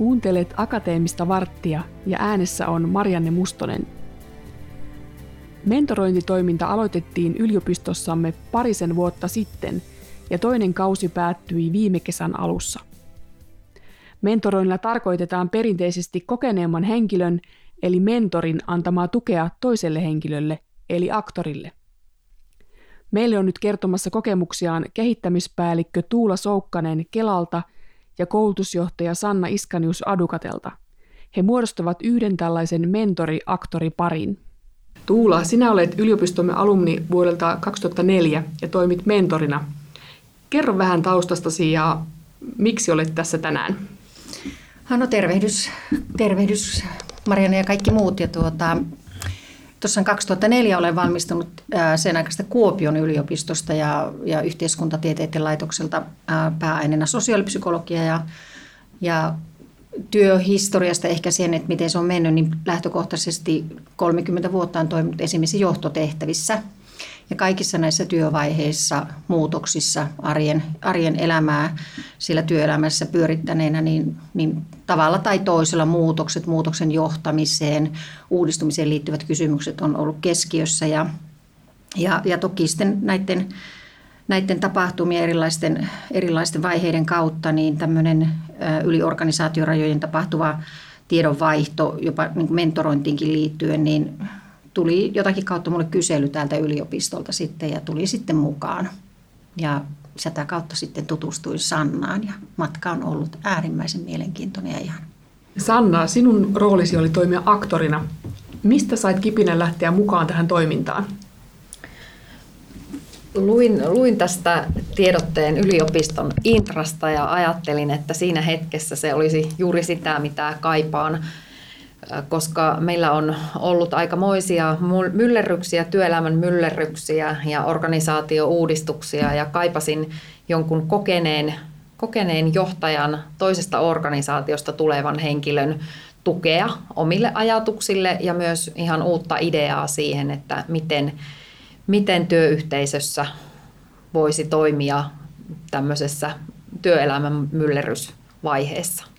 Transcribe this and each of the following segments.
Kuuntelet Akateemista varttia ja äänessä on Marianne Mustonen. Mentorointitoiminta aloitettiin yliopistossamme parisen vuotta sitten ja toinen kausi päättyi viime kesän alussa. Mentoroinnilla tarkoitetaan perinteisesti kokeneemman henkilön eli mentorin antamaa tukea toiselle henkilölle eli aktorille. Meille on nyt kertomassa kokemuksiaan kehittämispäällikkö Tuula Soukkanen Kelalta koulutusjohtaja Sanna Iskanius Adukatelta. He muodostavat yhden tällaisen mentori-aktoriparin. Tuula, sinä olet yliopistomme alumni vuodelta 2004 ja toimit mentorina. Kerro vähän taustastasi ja miksi olet tässä tänään? No tervehdys, tervehdys Marianne ja kaikki muut. Ja tuota, Tuossa 2004 olen valmistunut sen aikaista Kuopion yliopistosta ja, ja yhteiskuntatieteiden laitokselta pääaineena sosiaalipsykologia ja, ja työhistoriasta ehkä sen, että miten se on mennyt, niin lähtökohtaisesti 30 vuotta on toiminut esimerkiksi johtotehtävissä – ja kaikissa näissä työvaiheissa, muutoksissa, arjen, arjen elämää siellä työelämässä pyörittäneenä, niin, niin tavalla tai toisella muutokset, muutoksen johtamiseen, uudistumiseen liittyvät kysymykset on ollut keskiössä. Ja, ja, ja toki sitten näiden, näiden tapahtumien erilaisten, erilaisten vaiheiden kautta, niin tämmöinen yli organisaatiorajojen tapahtuva tiedonvaihto, jopa niin mentorointiinkin liittyen, niin tuli jotakin kautta mulle kysely täältä yliopistolta sitten ja tuli sitten mukaan. Ja sitä kautta sitten tutustuin Sannaan ja matka on ollut äärimmäisen mielenkiintoinen ja ihan. Sanna, sinun roolisi oli toimia aktorina. Mistä sait kipinän lähteä mukaan tähän toimintaan? Luin, luin tästä tiedotteen yliopiston intrasta ja ajattelin, että siinä hetkessä se olisi juuri sitä, mitä kaipaan koska meillä on ollut aikamoisia myllerryksiä, työelämän myllerryksiä ja organisaatiouudistuksia ja kaipasin jonkun kokeneen, kokeneen johtajan toisesta organisaatiosta tulevan henkilön tukea omille ajatuksille ja myös ihan uutta ideaa siihen, että miten, miten työyhteisössä voisi toimia tämmöisessä työelämän myllerrysvaiheessa.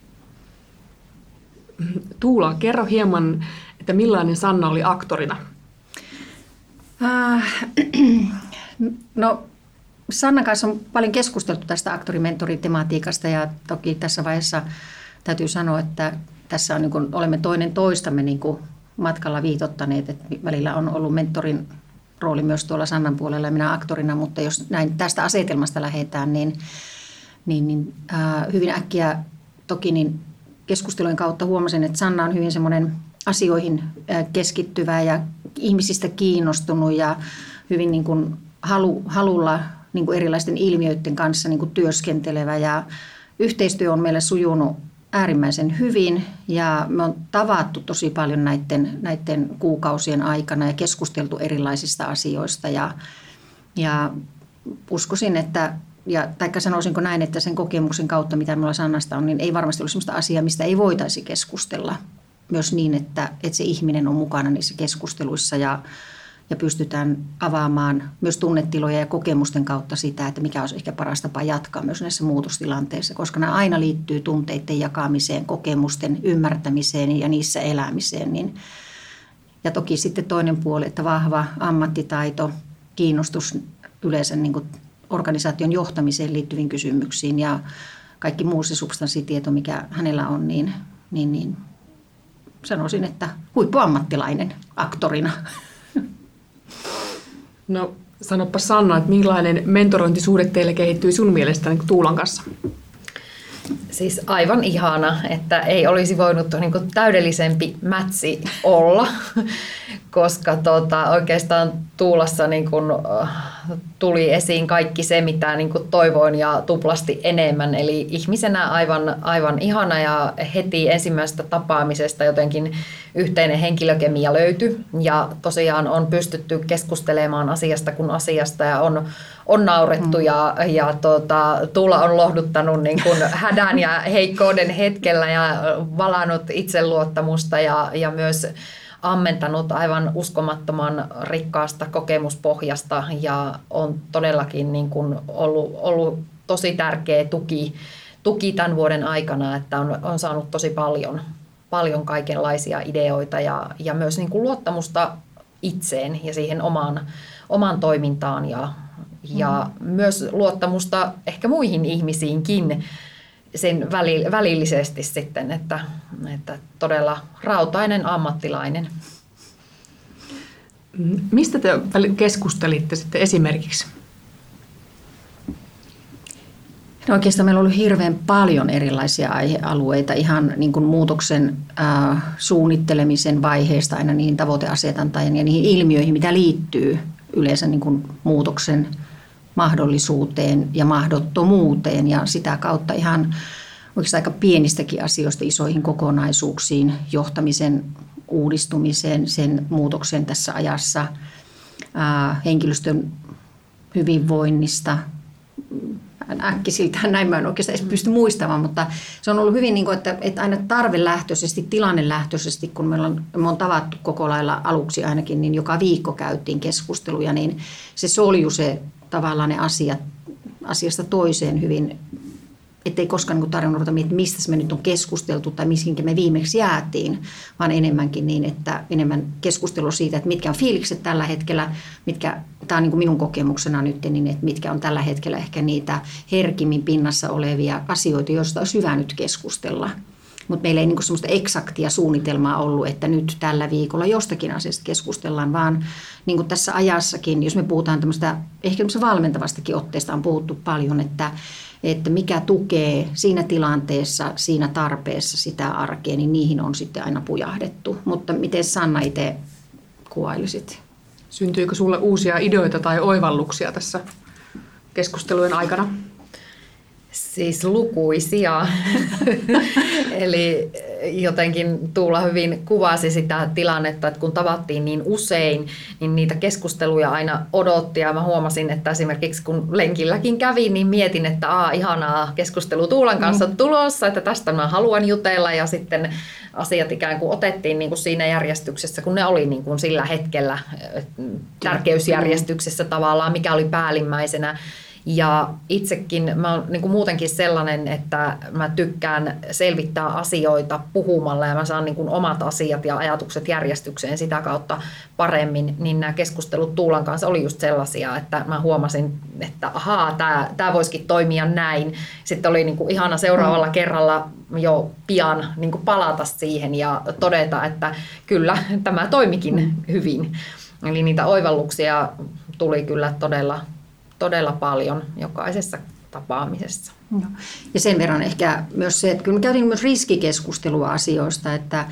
Tuula, kerro hieman, että millainen Sanna oli aktorina? Äh, no, Sannan kanssa on paljon keskusteltu tästä aktorimentoritematiikasta ja toki tässä vaiheessa täytyy sanoa, että tässä on niin kuin, olemme toinen toistamme niin kuin matkalla viitottaneet, että välillä on ollut mentorin rooli myös tuolla Sannan puolella ja minä aktorina, mutta jos näin tästä asetelmasta lähdetään, niin, niin, niin äh, hyvin äkkiä toki niin keskustelujen kautta huomasin, että Sanna on hyvin semmoinen asioihin keskittyvä ja ihmisistä kiinnostunut ja hyvin niin kuin halu, halulla niin kuin erilaisten ilmiöiden kanssa niin kuin työskentelevä. Ja yhteistyö on meille sujunut äärimmäisen hyvin ja me on tavattu tosi paljon näiden, näiden kuukausien aikana ja keskusteltu erilaisista asioista. Ja, ja uskoisin, että ja taikka sanoisinko näin, että sen kokemuksen kautta, mitä minulla Sannasta on, niin ei varmasti ole sellaista asiaa, mistä ei voitaisi keskustella. Myös niin, että, että se ihminen on mukana niissä keskusteluissa ja, ja pystytään avaamaan myös tunnetiloja ja kokemusten kautta sitä, että mikä olisi ehkä paras tapa jatkaa myös näissä muutostilanteissa, koska nämä aina liittyy tunteiden jakamiseen, kokemusten ymmärtämiseen ja niissä elämiseen. Niin, ja toki sitten toinen puoli, että vahva ammattitaito, kiinnostus yleensä niin kuin organisaation johtamiseen liittyviin kysymyksiin ja kaikki muu se substanssitieto, mikä hänellä on, niin, niin, niin sanoisin, että huippuammattilainen aktorina. No sanoppa Sanna, että millainen mentorointisuhde teille kehittyi sun mielestä niin Tuulan kanssa? Siis aivan ihana, että ei olisi voinut niin kuin, täydellisempi mätsi olla, koska tota, oikeastaan Tuulassa niin kuin, tuli esiin kaikki se, mitä niin kuin toivoin ja tuplasti enemmän. Eli ihmisenä aivan, aivan ihana ja heti ensimmäisestä tapaamisesta jotenkin yhteinen henkilökemia löytyi. Ja tosiaan on pystytty keskustelemaan asiasta kuin asiasta ja on, on naurettu mm. ja, ja tuota, Tuula on lohduttanut niin kuin hädän ja heikkouden hetkellä ja valannut itseluottamusta ja, ja myös ammentanut aivan uskomattoman rikkaasta kokemuspohjasta ja on todellakin niin kuin ollut, ollut tosi tärkeä tuki, tuki tämän vuoden aikana, että on, on saanut tosi paljon, paljon kaikenlaisia ideoita ja, ja myös niin kuin luottamusta itseen ja siihen omaan, omaan toimintaan ja, ja mm. myös luottamusta ehkä muihin ihmisiinkin sen välillisesti sitten, että, että todella rautainen ammattilainen. Mistä te keskustelitte sitten esimerkiksi? No oikeastaan meillä on ollut hirveän paljon erilaisia aihealueita ihan niin kuin muutoksen äh, suunnittelemisen vaiheesta aina niihin tavoiteasetantaan ja niihin ilmiöihin, mitä liittyy yleensä niin kuin muutoksen mahdollisuuteen ja mahdottomuuteen ja sitä kautta ihan oikeastaan aika pienistäkin asioista isoihin kokonaisuuksiin, johtamisen uudistumiseen, sen muutoksen tässä ajassa, henkilöstön hyvinvoinnista, äkkisiltään näin mä en oikeastaan edes pysty muistamaan, mutta se on ollut hyvin niin kuin, että, että aina tarvelähtöisesti, tilannelähtöisesti, kun meillä on, me on tavattu koko lailla aluksi ainakin, niin joka viikko käytiin keskusteluja, niin se solju se tavallaan ne asiat asiasta toiseen hyvin ettei koskaan niin tarvinnut ruveta miettimään, mistä me nyt on keskusteltu tai mihinkä me viimeksi jäätiin, vaan enemmänkin niin, että enemmän keskustelua siitä, että mitkä on fiilikset tällä hetkellä, mitkä, tämä on niin minun kokemuksena nyt, niin että mitkä on tällä hetkellä ehkä niitä herkimmin pinnassa olevia asioita, joista olisi hyvä nyt keskustella. Mutta meillä ei niin semmoista eksaktia suunnitelmaa ollut, että nyt tällä viikolla jostakin asiasta keskustellaan, vaan niin tässä ajassakin, jos me puhutaan tämmöistä, ehkä valmentavastakin otteesta on puhuttu paljon, että että mikä tukee siinä tilanteessa, siinä tarpeessa sitä arkea, niin niihin on sitten aina pujahdettu. Mutta miten Sanna itse kuvailisit? Syntyykö sulle uusia ideoita tai oivalluksia tässä keskustelujen aikana? Siis lukuisia. Eli jotenkin Tuula hyvin kuvasi sitä tilannetta, että kun tavattiin niin usein, niin niitä keskusteluja aina odotti. Ja mä huomasin, että esimerkiksi kun lenkilläkin kävi, niin mietin, että aa, ihanaa keskustelu Tuulan kanssa mm. tulossa, että tästä mä haluan jutella. Ja sitten asiat ikään kuin otettiin niin kuin siinä järjestyksessä, kun ne oli niin kuin sillä hetkellä tärkeysjärjestyksessä tavallaan, mikä oli päällimmäisenä. Ja itsekin mä oon niin kuin muutenkin sellainen, että mä tykkään selvittää asioita puhumalla ja mä saan niin kuin omat asiat ja ajatukset järjestykseen sitä kautta paremmin. Niin nämä keskustelut Tuulan kanssa oli just sellaisia, että mä huomasin, että ahaa, tämä, tämä voisikin toimia näin. Sitten oli niin kuin ihana seuraavalla mm. kerralla jo pian niin kuin palata siihen ja todeta, että kyllä tämä toimikin mm. hyvin. Eli niitä oivalluksia tuli kyllä todella todella paljon jokaisessa tapaamisessa. Ja sen verran ehkä myös se, että kyllä me käytiin myös riskikeskustelua asioista, että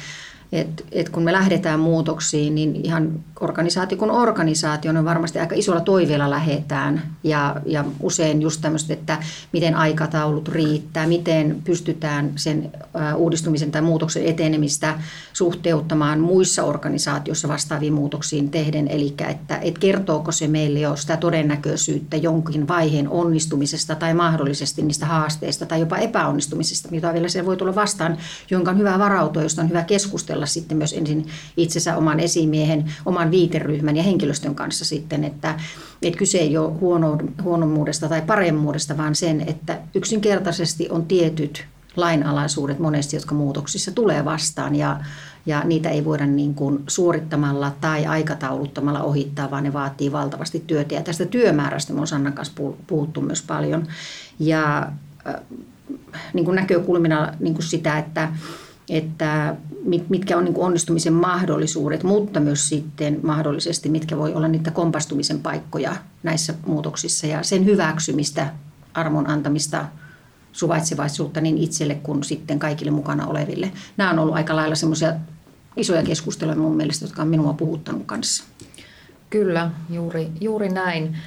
et, et kun me lähdetään muutoksiin, niin ihan organisaatio kuin organisaatio, niin varmasti aika isolla toiveella lähetään. Ja, ja usein just tämmöistä, että miten aikataulut riittää, miten pystytään sen uudistumisen tai muutoksen etenemistä suhteuttamaan muissa organisaatioissa vastaaviin muutoksiin tehden. Eli että, että kertooko se meille jo sitä todennäköisyyttä jonkin vaiheen onnistumisesta tai mahdollisesti niistä haasteista tai jopa epäonnistumisesta, mitä vielä se voi tulla vastaan, jonka on hyvä varautua, josta on hyvä keskustella sitten myös ensin itsensä oman esimiehen, oman viiteryhmän ja henkilöstön kanssa sitten, että, että kyse ei ole huono, huonommuudesta tai paremmuudesta, vaan sen, että yksinkertaisesti on tietyt lainalaisuudet monesti, jotka muutoksissa tulee vastaan ja, ja niitä ei voida niin kuin suorittamalla tai aikatauluttamalla ohittaa, vaan ne vaatii valtavasti työtä. Ja tästä työmäärästä me on Sannan kanssa puhuttu myös paljon. Ja äh, niin kuin näkökulmina niin kuin sitä, että että mitkä on niin onnistumisen mahdollisuudet, mutta myös sitten mahdollisesti mitkä voi olla niitä kompastumisen paikkoja näissä muutoksissa ja sen hyväksymistä, armon antamista, suvaitsevaisuutta niin itselle kuin sitten kaikille mukana oleville. Nämä on ollut aika lailla semmoisia isoja keskusteluja mun mielestä, jotka on minua puhuttanut kanssa. Kyllä, juuri, juuri näin.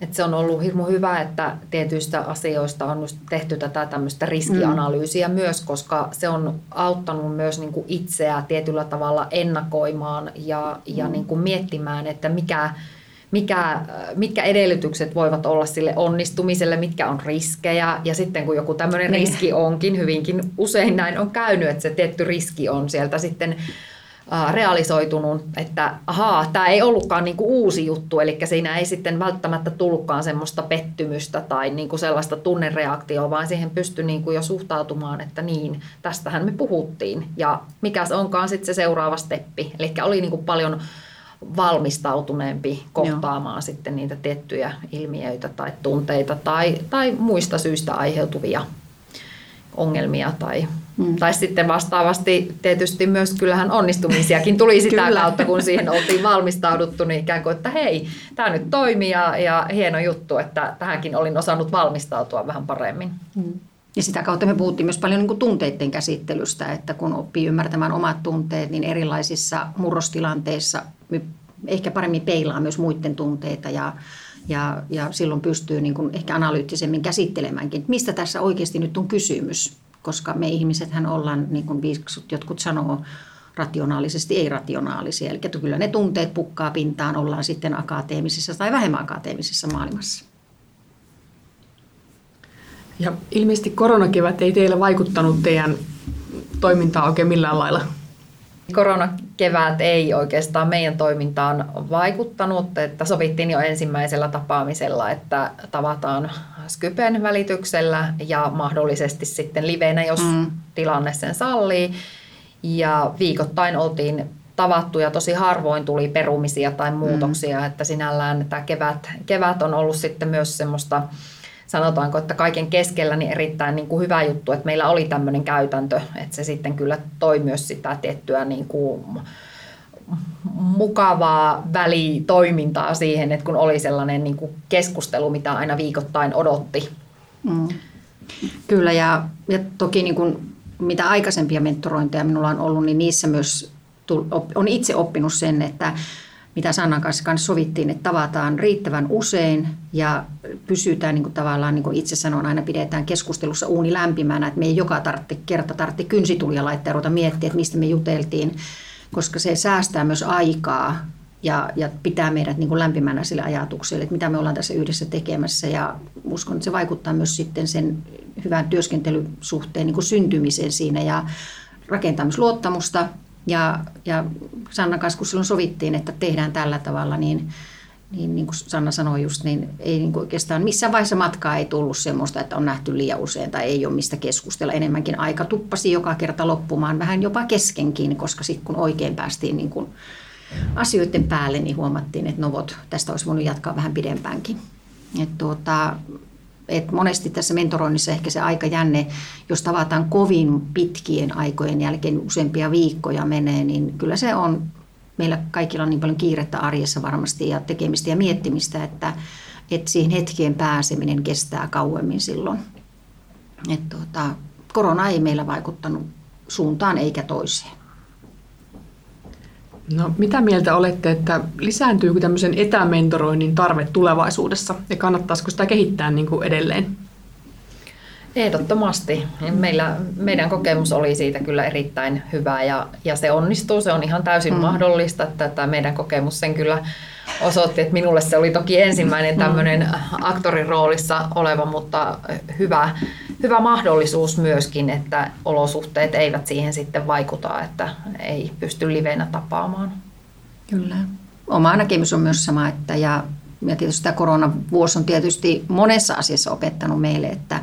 Et se on ollut hirmu hyvä, että tietyistä asioista on tehty tätä tämmöistä riskianalyysiä mm. myös, koska se on auttanut myös niin kuin itseä tietyllä tavalla ennakoimaan ja, ja mm. niin kuin miettimään, että mikä, mikä, mitkä edellytykset voivat olla sille onnistumiselle, mitkä on riskejä. Ja sitten kun joku tämmöinen niin. riski onkin, hyvinkin usein näin on käynyt, että se tietty riski on sieltä sitten realisoitunut, että ahaa, tämä ei ollutkaan niin kuin uusi juttu, eli siinä ei sitten välttämättä tullutkaan semmoista pettymystä tai niin kuin sellaista tunnereaktioa, vaan siihen pystyi niin kuin jo suhtautumaan, että niin, tästähän me puhuttiin ja mikä se onkaan sitten se seuraava steppi. Eli oli niin kuin paljon valmistautuneempi kohtaamaan Joo. sitten niitä tiettyjä ilmiöitä tai tunteita tai, tai muista syistä aiheutuvia ongelmia tai, mm. tai sitten vastaavasti tietysti myös kyllähän onnistumisiakin tuli sitä kautta, kun siihen oltiin valmistauduttu, niin ikään kuin, että hei, tämä nyt toimii ja, ja hieno juttu, että tähänkin olin osannut valmistautua vähän paremmin. Mm. Ja sitä kautta me puhuttiin myös paljon niin kuin tunteiden käsittelystä, että kun oppii ymmärtämään omat tunteet, niin erilaisissa murrostilanteissa ehkä paremmin peilaa myös muiden tunteita ja, ja, ja silloin pystyy niin kuin ehkä analyyttisemmin käsittelemäänkin, että mistä tässä oikeasti nyt on kysymys, koska me ihmisethän ollaan, niin kuin viiksut jotkut sanoo, rationaalisesti ei-rationaalisia. Eli kyllä ne tunteet pukkaa pintaan, ollaan sitten akateemisessa tai vähemmän akateemisessa maailmassa. Ja ilmeisesti koronakevät ei teillä vaikuttanut teidän toimintaan oikein millään lailla? Koronakevät ei oikeastaan meidän toimintaan vaikuttanut, että sovittiin jo ensimmäisellä tapaamisella, että tavataan Skypen välityksellä ja mahdollisesti sitten livenä, jos mm. tilanne sen sallii. Ja viikoittain oltiin tavattu ja tosi harvoin tuli perumisia tai muutoksia, mm. että sinällään tämä kevät, kevät on ollut sitten myös semmoista sanotaanko, että kaiken keskellä niin erittäin niin kuin hyvä juttu, että meillä oli tämmöinen käytäntö, että se sitten kyllä toi myös sitä tiettyä niin kuin mukavaa välitoimintaa siihen, että kun oli sellainen niin kuin keskustelu, mitä aina viikoittain odotti. Mm. Kyllä ja, ja toki niin kuin, mitä aikaisempia mentorointeja minulla on ollut, niin niissä myös on itse oppinut sen, että mitä Sannan kanssa, kanssa sovittiin, että tavataan riittävän usein ja pysytään niin kuin tavallaan, niin kuin itse sanon, aina pidetään keskustelussa uuni lämpimänä, että me ei joka tarvitse, kerta tarvitse kynsitulia laittaa ja ruveta miettiä, että mistä me juteltiin, koska se säästää myös aikaa ja, ja pitää meidät niin kuin lämpimänä sille ajatukselle, että mitä me ollaan tässä yhdessä tekemässä. Ja uskon, että se vaikuttaa myös sitten sen hyvän työskentelysuhteen niin kuin syntymiseen siinä ja rakentaa myös luottamusta. Ja, ja Sanna kanssa, kun silloin sovittiin, että tehdään tällä tavalla, niin, niin, niin kuin Sanna sanoi just, niin ei niin kuin oikeastaan missään vaiheessa matkaa ei tullut semmoista, että on nähty liian usein tai ei ole mistä keskustella. Enemmänkin aika tuppasi joka kerta loppumaan vähän jopa keskenkin, koska sitten kun oikein päästiin niin kuin asioiden päälle, niin huomattiin, että novot, tästä olisi voinut jatkaa vähän pidempäänkin. Et tuota, et monesti tässä mentoroinnissa ehkä se aika jänne, jos tavataan kovin pitkien aikojen jälkeen, useampia viikkoja menee, niin kyllä se on, meillä kaikilla on niin paljon kiirettä arjessa varmasti ja tekemistä ja miettimistä, että, että siihen hetkeen pääseminen kestää kauemmin silloin. Et tuota, korona ei meillä vaikuttanut suuntaan eikä toiseen. No, mitä mieltä olette, että lisääntyykö tämmöisen etämentoroinnin tarve tulevaisuudessa ja kannattaisiko sitä kehittää niin kuin edelleen? Ehdottomasti. Meillä, meidän kokemus oli siitä kyllä erittäin hyvä ja, ja se onnistuu. Se on ihan täysin mm. mahdollista. Että tämä meidän kokemus sen kyllä osoitti, että minulle se oli toki ensimmäinen tämmöinen aktorin roolissa oleva, mutta hyvä, hyvä mahdollisuus myöskin, että olosuhteet eivät siihen sitten vaikuta, että ei pysty livenä tapaamaan. Kyllä. Oma näkemys on myös sama, että ja, ja tietysti tämä koronavuosi on tietysti monessa asiassa opettanut meille, että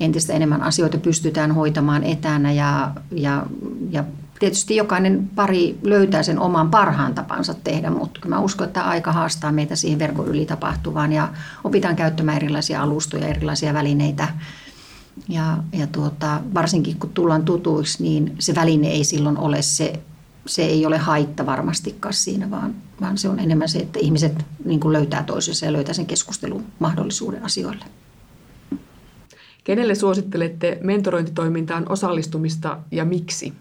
entistä enemmän asioita pystytään hoitamaan etänä ja, ja, ja tietysti jokainen pari löytää sen oman parhaan tapansa tehdä, mutta mä uskon, että aika haastaa meitä siihen verkon yli tapahtuvaan ja opitaan käyttämään erilaisia alustoja, erilaisia välineitä. Ja, ja tuota, varsinkin kun tullaan tutuiksi, niin se väline ei silloin ole se, se ei ole haitta varmastikaan siinä, vaan, vaan se on enemmän se, että ihmiset niin löytää toisensa ja löytää sen keskustelun mahdollisuuden asioille. Kenelle suosittelette mentorointitoimintaan osallistumista ja miksi?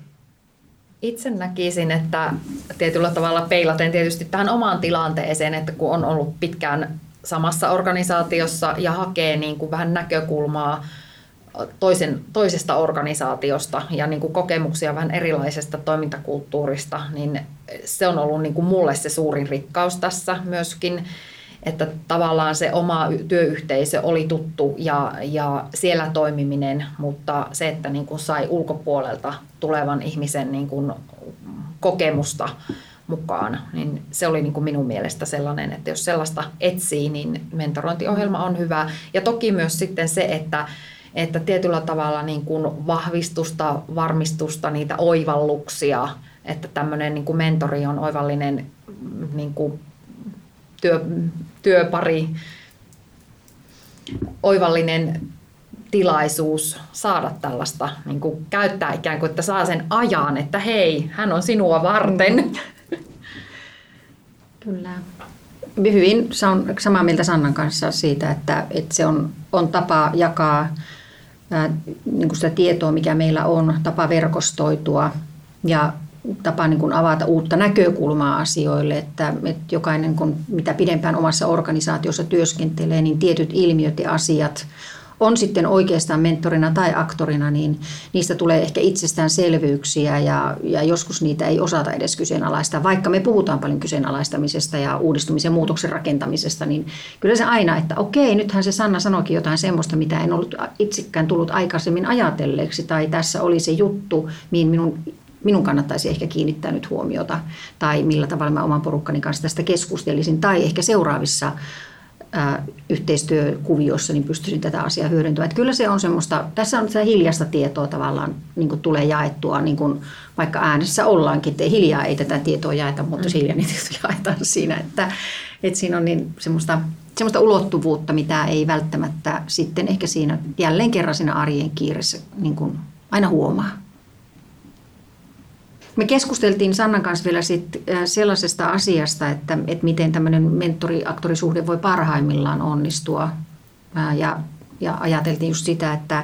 Itse näkisin, että tietyllä tavalla peilaten tietysti tähän omaan tilanteeseen, että kun on ollut pitkään samassa organisaatiossa ja hakee niin kuin vähän näkökulmaa toisen, toisesta organisaatiosta ja niin kuin kokemuksia vähän erilaisesta toimintakulttuurista, niin se on ollut niin kuin mulle se suurin rikkaus tässä myöskin että tavallaan se oma työyhteisö oli tuttu ja, ja siellä toimiminen, mutta se, että niin kuin sai ulkopuolelta tulevan ihmisen niin kuin kokemusta mukaan, niin se oli niin kuin minun mielestä sellainen, että jos sellaista etsii, niin mentorointiohjelma on hyvä. Ja toki myös sitten se, että, että tietyllä tavalla niin kuin vahvistusta, varmistusta, niitä oivalluksia, että tämmöinen niin kuin mentori on oivallinen niin kuin työ, työpari, oivallinen tilaisuus saada tällaista, niin kuin käyttää ikään kuin, että saa sen ajan, että hei, hän on sinua varten. Kyllä. Hyvin samaa mieltä Sannan kanssa siitä, että, että se on, on tapa jakaa ää, niin kuin sitä tietoa, mikä meillä on, tapa verkostoitua ja tapa niin kuin avata uutta näkökulmaa asioille, että, että jokainen, kun mitä pidempään omassa organisaatiossa työskentelee, niin tietyt ilmiöt ja asiat on sitten oikeastaan mentorina tai aktorina, niin niistä tulee ehkä itsestäänselvyyksiä ja, ja joskus niitä ei osata edes kyseenalaistaa. Vaikka me puhutaan paljon kyseenalaistamisesta ja uudistumisen muutoksen rakentamisesta, niin kyllä se aina, että okei, nythän se Sanna sanoikin jotain semmoista, mitä en ollut itsekään tullut aikaisemmin ajatelleeksi, tai tässä oli se juttu, mihin minun minun kannattaisi ehkä kiinnittää nyt huomiota, tai millä tavalla mä oman porukkani kanssa tästä keskustelisin, tai ehkä seuraavissa ää, yhteistyökuviossa niin pystyisin tätä asiaa hyödyntämään. Että kyllä se on semmoista, tässä on sitä hiljasta tietoa tavallaan niin kuin tulee jaettua, niin kuin vaikka äänessä ollaankin, että hiljaa ei tätä tietoa jaeta, mutta mm. hiljaa niitä jaetaan siinä, että, että siinä on niin semmoista, semmoista ulottuvuutta, mitä ei välttämättä sitten ehkä siinä jälleen kerran siinä arjen kiireessä niin kuin aina huomaa. Me keskusteltiin Sannan kanssa vielä sit sellaisesta asiasta, että, että miten tämmöinen mentori-aktorisuhde voi parhaimmillaan onnistua. Ja, ja ajateltiin just sitä, että,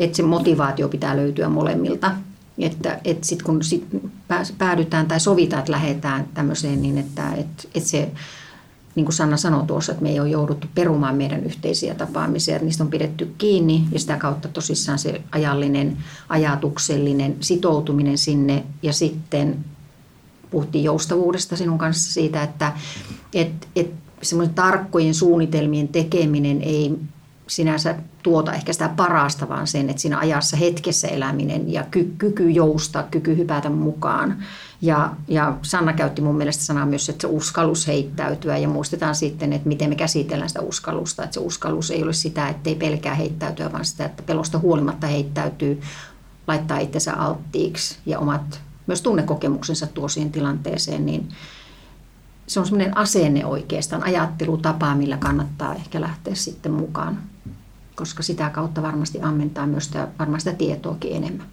että se motivaatio pitää löytyä molemmilta. Että, että sitten kun sit päädytään tai sovitaan, että lähdetään tämmöiseen, niin että, että, että se niin kuin Sanna sanoi tuossa, että me ei ole jouduttu perumaan meidän yhteisiä tapaamisia, että niistä on pidetty kiinni ja sitä kautta tosissaan se ajallinen, ajatuksellinen sitoutuminen sinne. Ja sitten puhuttiin joustavuudesta sinun kanssa siitä, että et, et semmoinen tarkkojen suunnitelmien tekeminen ei sinänsä tuota ehkä sitä parasta, vaan sen, että siinä ajassa hetkessä eläminen ja ky- kyky joustaa, kyky hypätä mukaan. Ja, ja Sanna käytti mun mielestä sanaa myös, että se uskallus heittäytyä ja muistetaan sitten, että miten me käsitellään sitä uskallusta. Että se uskallus ei ole sitä, että ei pelkää heittäytyä, vaan sitä, että pelosta huolimatta heittäytyy, laittaa itsensä alttiiksi ja omat myös tunnekokemuksensa tuo siihen tilanteeseen, niin se on semmoinen asenne oikeastaan, ajattelutapa, millä kannattaa ehkä lähteä sitten mukaan, koska sitä kautta varmasti ammentaa myös sitä, varmaan sitä tietoakin enemmän.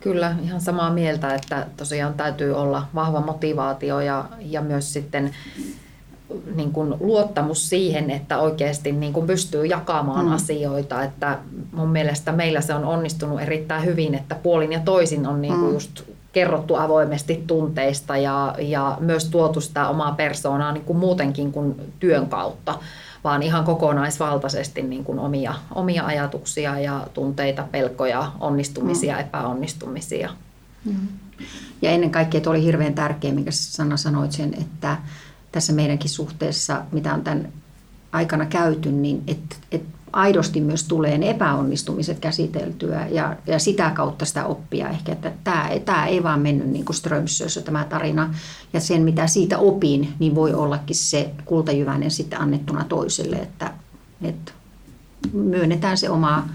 Kyllä, ihan samaa mieltä, että tosiaan täytyy olla vahva motivaatio ja, ja myös sitten niin kuin luottamus siihen, että oikeasti niin kuin pystyy jakamaan mm. asioita. Että mun mielestä meillä se on onnistunut erittäin hyvin, että puolin ja toisin on niin kuin mm. just kerrottu avoimesti tunteista ja, ja myös tuotu sitä omaa persoonaa niin kuin muutenkin kuin työn kautta vaan ihan kokonaisvaltaisesti niin kuin omia, omia ajatuksia ja tunteita, pelkoja, onnistumisia, mm. epäonnistumisia. Mm. Ja ennen kaikkea, että oli hirveän tärkeä, minkä Sanna sanoit sen, että tässä meidänkin suhteessa, mitä on tämän aikana käyty, niin että et aidosti myös tulee ne epäonnistumiset käsiteltyä ja, ja sitä kautta sitä oppia ehkä, että tämä, tämä ei vaan mennyt niin kuin Strömsössä tämä tarina ja sen mitä siitä opin, niin voi ollakin se kultajyväinen sitten annettuna toiselle, että, että myönnetään se oma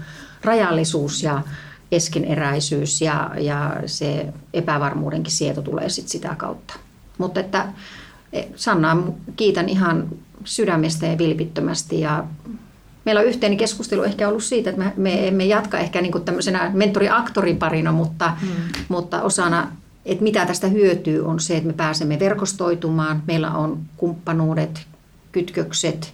rajallisuus ja keskeneräisyys ja, ja se epävarmuudenkin sieto tulee sitten sitä kautta. Mutta että e, Sanna, kiitän ihan sydämestä ja vilpittömästi ja meillä on yhteinen keskustelu ehkä ollut siitä, että me, me emme jatka ehkä niin kuin tämmöisenä mentori-aktoriparina, mutta, hmm. mutta osana, että mitä tästä hyötyy on se, että me pääsemme verkostoitumaan. Meillä on kumppanuudet, kytkökset,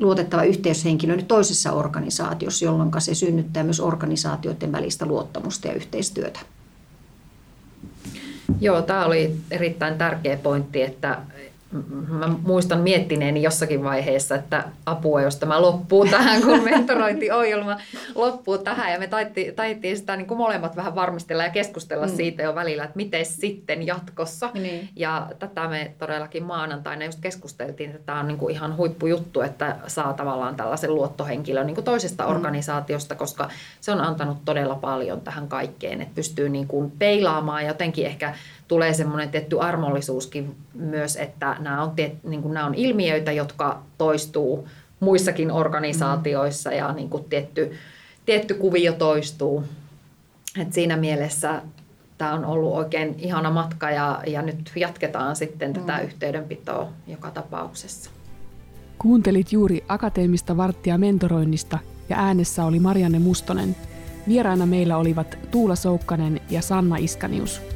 luotettava yhteyshenkilö nyt toisessa organisaatiossa, jolloin se synnyttää myös organisaatioiden välistä luottamusta ja yhteistyötä. Joo, tämä oli erittäin tärkeä pointti, että mä muistan miettineeni jossakin vaiheessa, että apua, jos tämä loppuu tähän, kun mentorointiohjelma loppuu tähän. Ja me taittiin, taittiin sitä niin kuin molemmat vähän varmistella ja keskustella mm. siitä jo välillä, että miten sitten jatkossa. Niin. Ja tätä me todellakin maanantaina just keskusteltiin, että tämä on niin kuin ihan huippujuttu, että saa tavallaan tällaisen luottohenkilön niin kuin toisesta mm. organisaatiosta, koska se on antanut todella paljon tähän kaikkeen, että pystyy niin kuin peilaamaan jotenkin ehkä tulee semmoinen tietty armollisuuskin myös, että nämä on, tiet, niin kuin nämä on ilmiöitä, jotka toistuu muissakin organisaatioissa ja niin kuin tietty, tietty kuvio toistuu. Et siinä mielessä tämä on ollut oikein ihana matka ja, ja nyt jatketaan sitten tätä mm. yhteydenpitoa joka tapauksessa. Kuuntelit juuri akateemista varttia mentoroinnista ja äänessä oli Marianne Mustonen. Vieraina meillä olivat Tuula Soukkanen ja Sanna Iskanius.